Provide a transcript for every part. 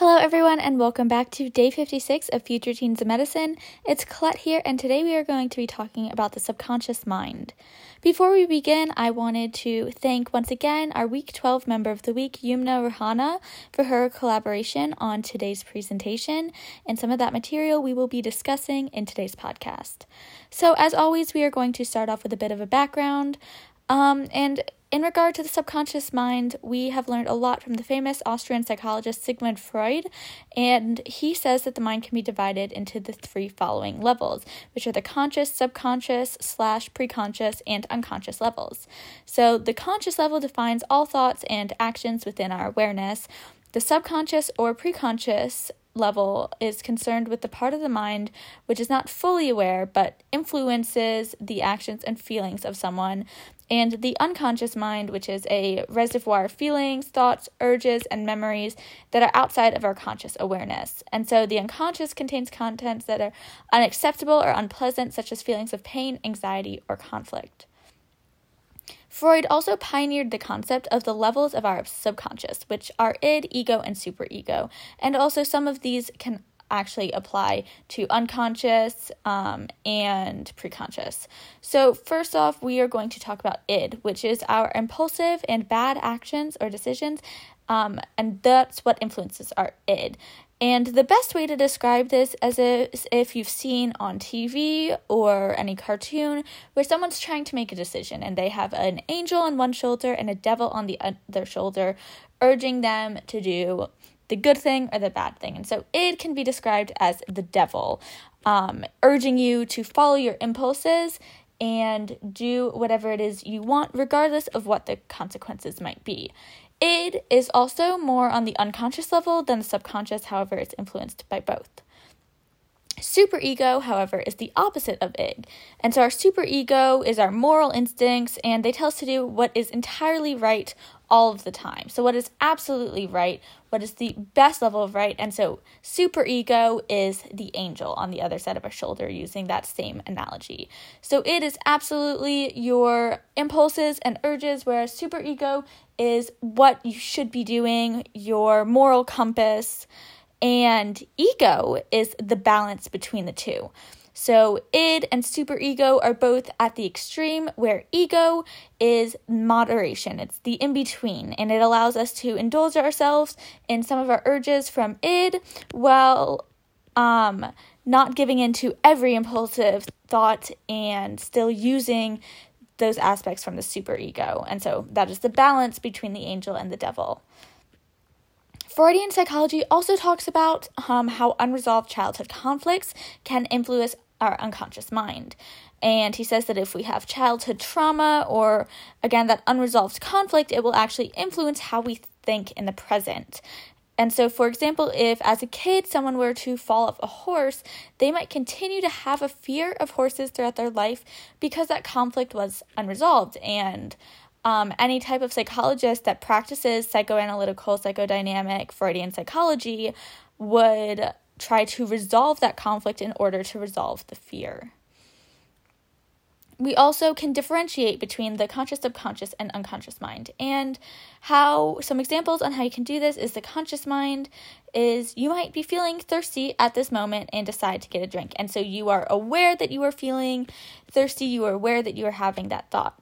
Hello, everyone, and welcome back to day 56 of Future Teens of Medicine. It's Colette here, and today we are going to be talking about the subconscious mind. Before we begin, I wanted to thank once again our Week 12 member of the week, Yumna Rahana, for her collaboration on today's presentation, and some of that material we will be discussing in today's podcast. So, as always, we are going to start off with a bit of a background. Um, and in regard to the subconscious mind, we have learned a lot from the famous Austrian psychologist Sigmund Freud, and he says that the mind can be divided into the three following levels, which are the conscious, subconscious, slash preconscious, and unconscious levels. So the conscious level defines all thoughts and actions within our awareness. The subconscious or preconscious level is concerned with the part of the mind which is not fully aware but influences the actions and feelings of someone and the unconscious mind, which is a reservoir of feelings, thoughts, urges, and memories that are outside of our conscious awareness. And so the unconscious contains contents that are unacceptable or unpleasant, such as feelings of pain, anxiety, or conflict. Freud also pioneered the concept of the levels of our subconscious, which are id, ego, and superego. And also, some of these can actually apply to unconscious um, and preconscious. So, first off, we are going to talk about id, which is our impulsive and bad actions or decisions, um, and that's what influences our id. And the best way to describe this is if you've seen on TV or any cartoon where someone's trying to make a decision and they have an angel on one shoulder and a devil on the other shoulder, urging them to do the good thing or the bad thing. And so it can be described as the devil, um, urging you to follow your impulses and do whatever it is you want, regardless of what the consequences might be. Id is also more on the unconscious level than the subconscious, however, it's influenced by both. Superego, however, is the opposite of id. And so our superego is our moral instincts, and they tell us to do what is entirely right all of the time. So, what is absolutely right, what is the best level of right, and so superego is the angel on the other side of our shoulder, using that same analogy. So, it is absolutely your impulses and urges, whereas superego is what you should be doing, your moral compass, and ego is the balance between the two. So, id and superego are both at the extreme, where ego is moderation. It's the in between, and it allows us to indulge ourselves in some of our urges from id while um, not giving into every impulsive thought and still using those aspects from the superego. And so, that is the balance between the angel and the devil. Freudian psychology also talks about um, how unresolved childhood conflicts can influence our unconscious mind. And he says that if we have childhood trauma or, again, that unresolved conflict, it will actually influence how we think in the present. And so, for example, if as a kid someone were to fall off a horse, they might continue to have a fear of horses throughout their life because that conflict was unresolved. And um, any type of psychologist that practices psychoanalytical, psychodynamic, Freudian psychology would try to resolve that conflict in order to resolve the fear. We also can differentiate between the conscious, subconscious, and unconscious mind. And how some examples on how you can do this is the conscious mind is you might be feeling thirsty at this moment and decide to get a drink. And so you are aware that you are feeling thirsty, you are aware that you are having that thought.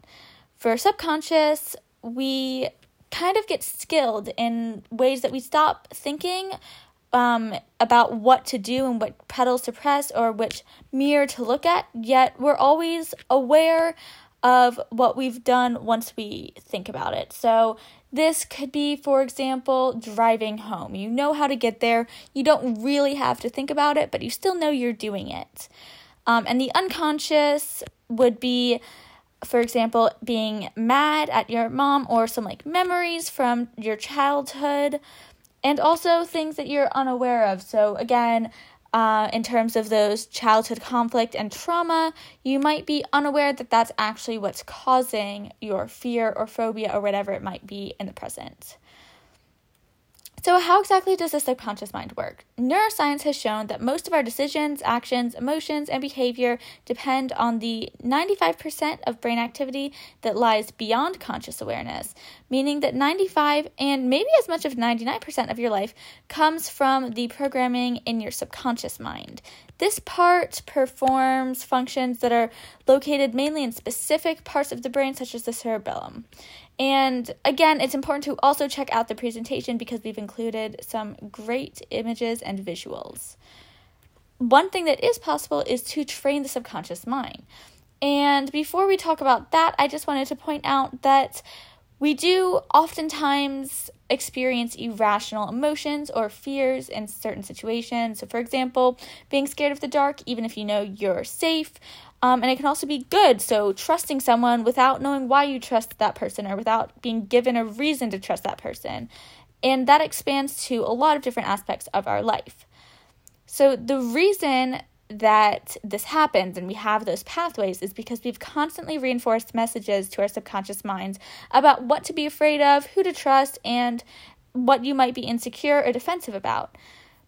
For subconscious, we kind of get skilled in ways that we stop thinking um, about what to do and what pedals to press or which mirror to look at, yet we're always aware of what we've done once we think about it. So, this could be, for example, driving home. You know how to get there, you don't really have to think about it, but you still know you're doing it. Um, and the unconscious would be, for example, being mad at your mom or some like memories from your childhood and also things that you're unaware of. So, again, uh, in terms of those childhood conflict and trauma, you might be unaware that that's actually what's causing your fear or phobia or whatever it might be in the present. So, how exactly does the subconscious mind work? Neuroscience has shown that most of our decisions, actions, emotions, and behavior depend on the 95% of brain activity that lies beyond conscious awareness, meaning that 95 and maybe as much as 99% of your life comes from the programming in your subconscious mind. This part performs functions that are located mainly in specific parts of the brain, such as the cerebellum. And again, it's important to also check out the presentation because we've included some great images and visuals. One thing that is possible is to train the subconscious mind. And before we talk about that, I just wanted to point out that we do oftentimes experience irrational emotions or fears in certain situations. So, for example, being scared of the dark, even if you know you're safe, um, and it can also be good. So, trusting someone without knowing why you trust that person or without being given a reason to trust that person. And that expands to a lot of different aspects of our life. So, the reason that this happens and we have those pathways is because we've constantly reinforced messages to our subconscious minds about what to be afraid of, who to trust, and what you might be insecure or defensive about.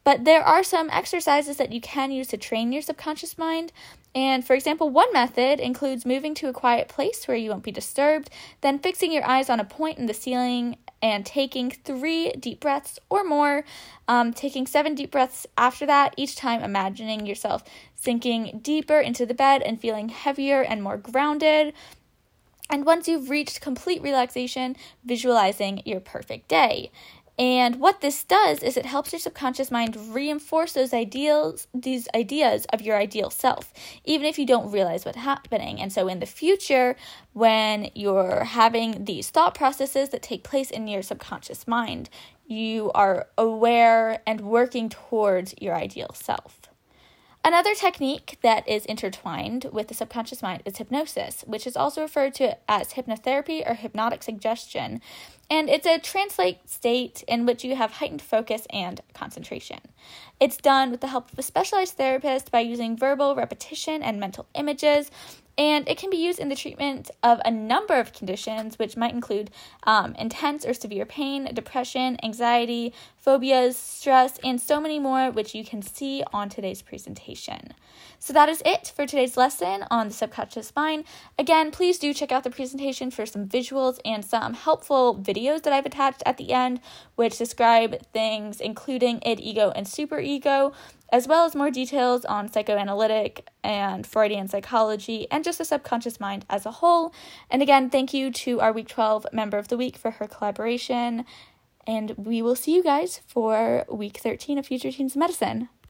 But there are some exercises that you can use to train your subconscious mind. And for example, one method includes moving to a quiet place where you won't be disturbed, then fixing your eyes on a point in the ceiling and taking three deep breaths or more, um, taking seven deep breaths after that, each time imagining yourself sinking deeper into the bed and feeling heavier and more grounded. And once you've reached complete relaxation, visualizing your perfect day. And what this does is it helps your subconscious mind reinforce those ideals, these ideas of your ideal self, even if you don't realize what's happening. And so in the future, when you're having these thought processes that take place in your subconscious mind, you are aware and working towards your ideal self. Another technique that is intertwined with the subconscious mind is hypnosis, which is also referred to as hypnotherapy or hypnotic suggestion. And it's a trancelike state in which you have heightened focus and concentration. It's done with the help of a specialized therapist by using verbal repetition and mental images, and it can be used in the treatment of a number of conditions, which might include um, intense or severe pain, depression, anxiety, phobias, stress, and so many more, which you can see on today's presentation. So that is it for today's lesson on the subconscious mind. Again, please do check out the presentation for some visuals and some helpful videos that I've attached at the end, which describe things including id, ego, and superego as well as more details on psychoanalytic and Freudian psychology and just the subconscious mind as a whole. And again, thank you to our Week 12 member of the week for her collaboration. And we will see you guys for Week 13 of Future Teens Medicine.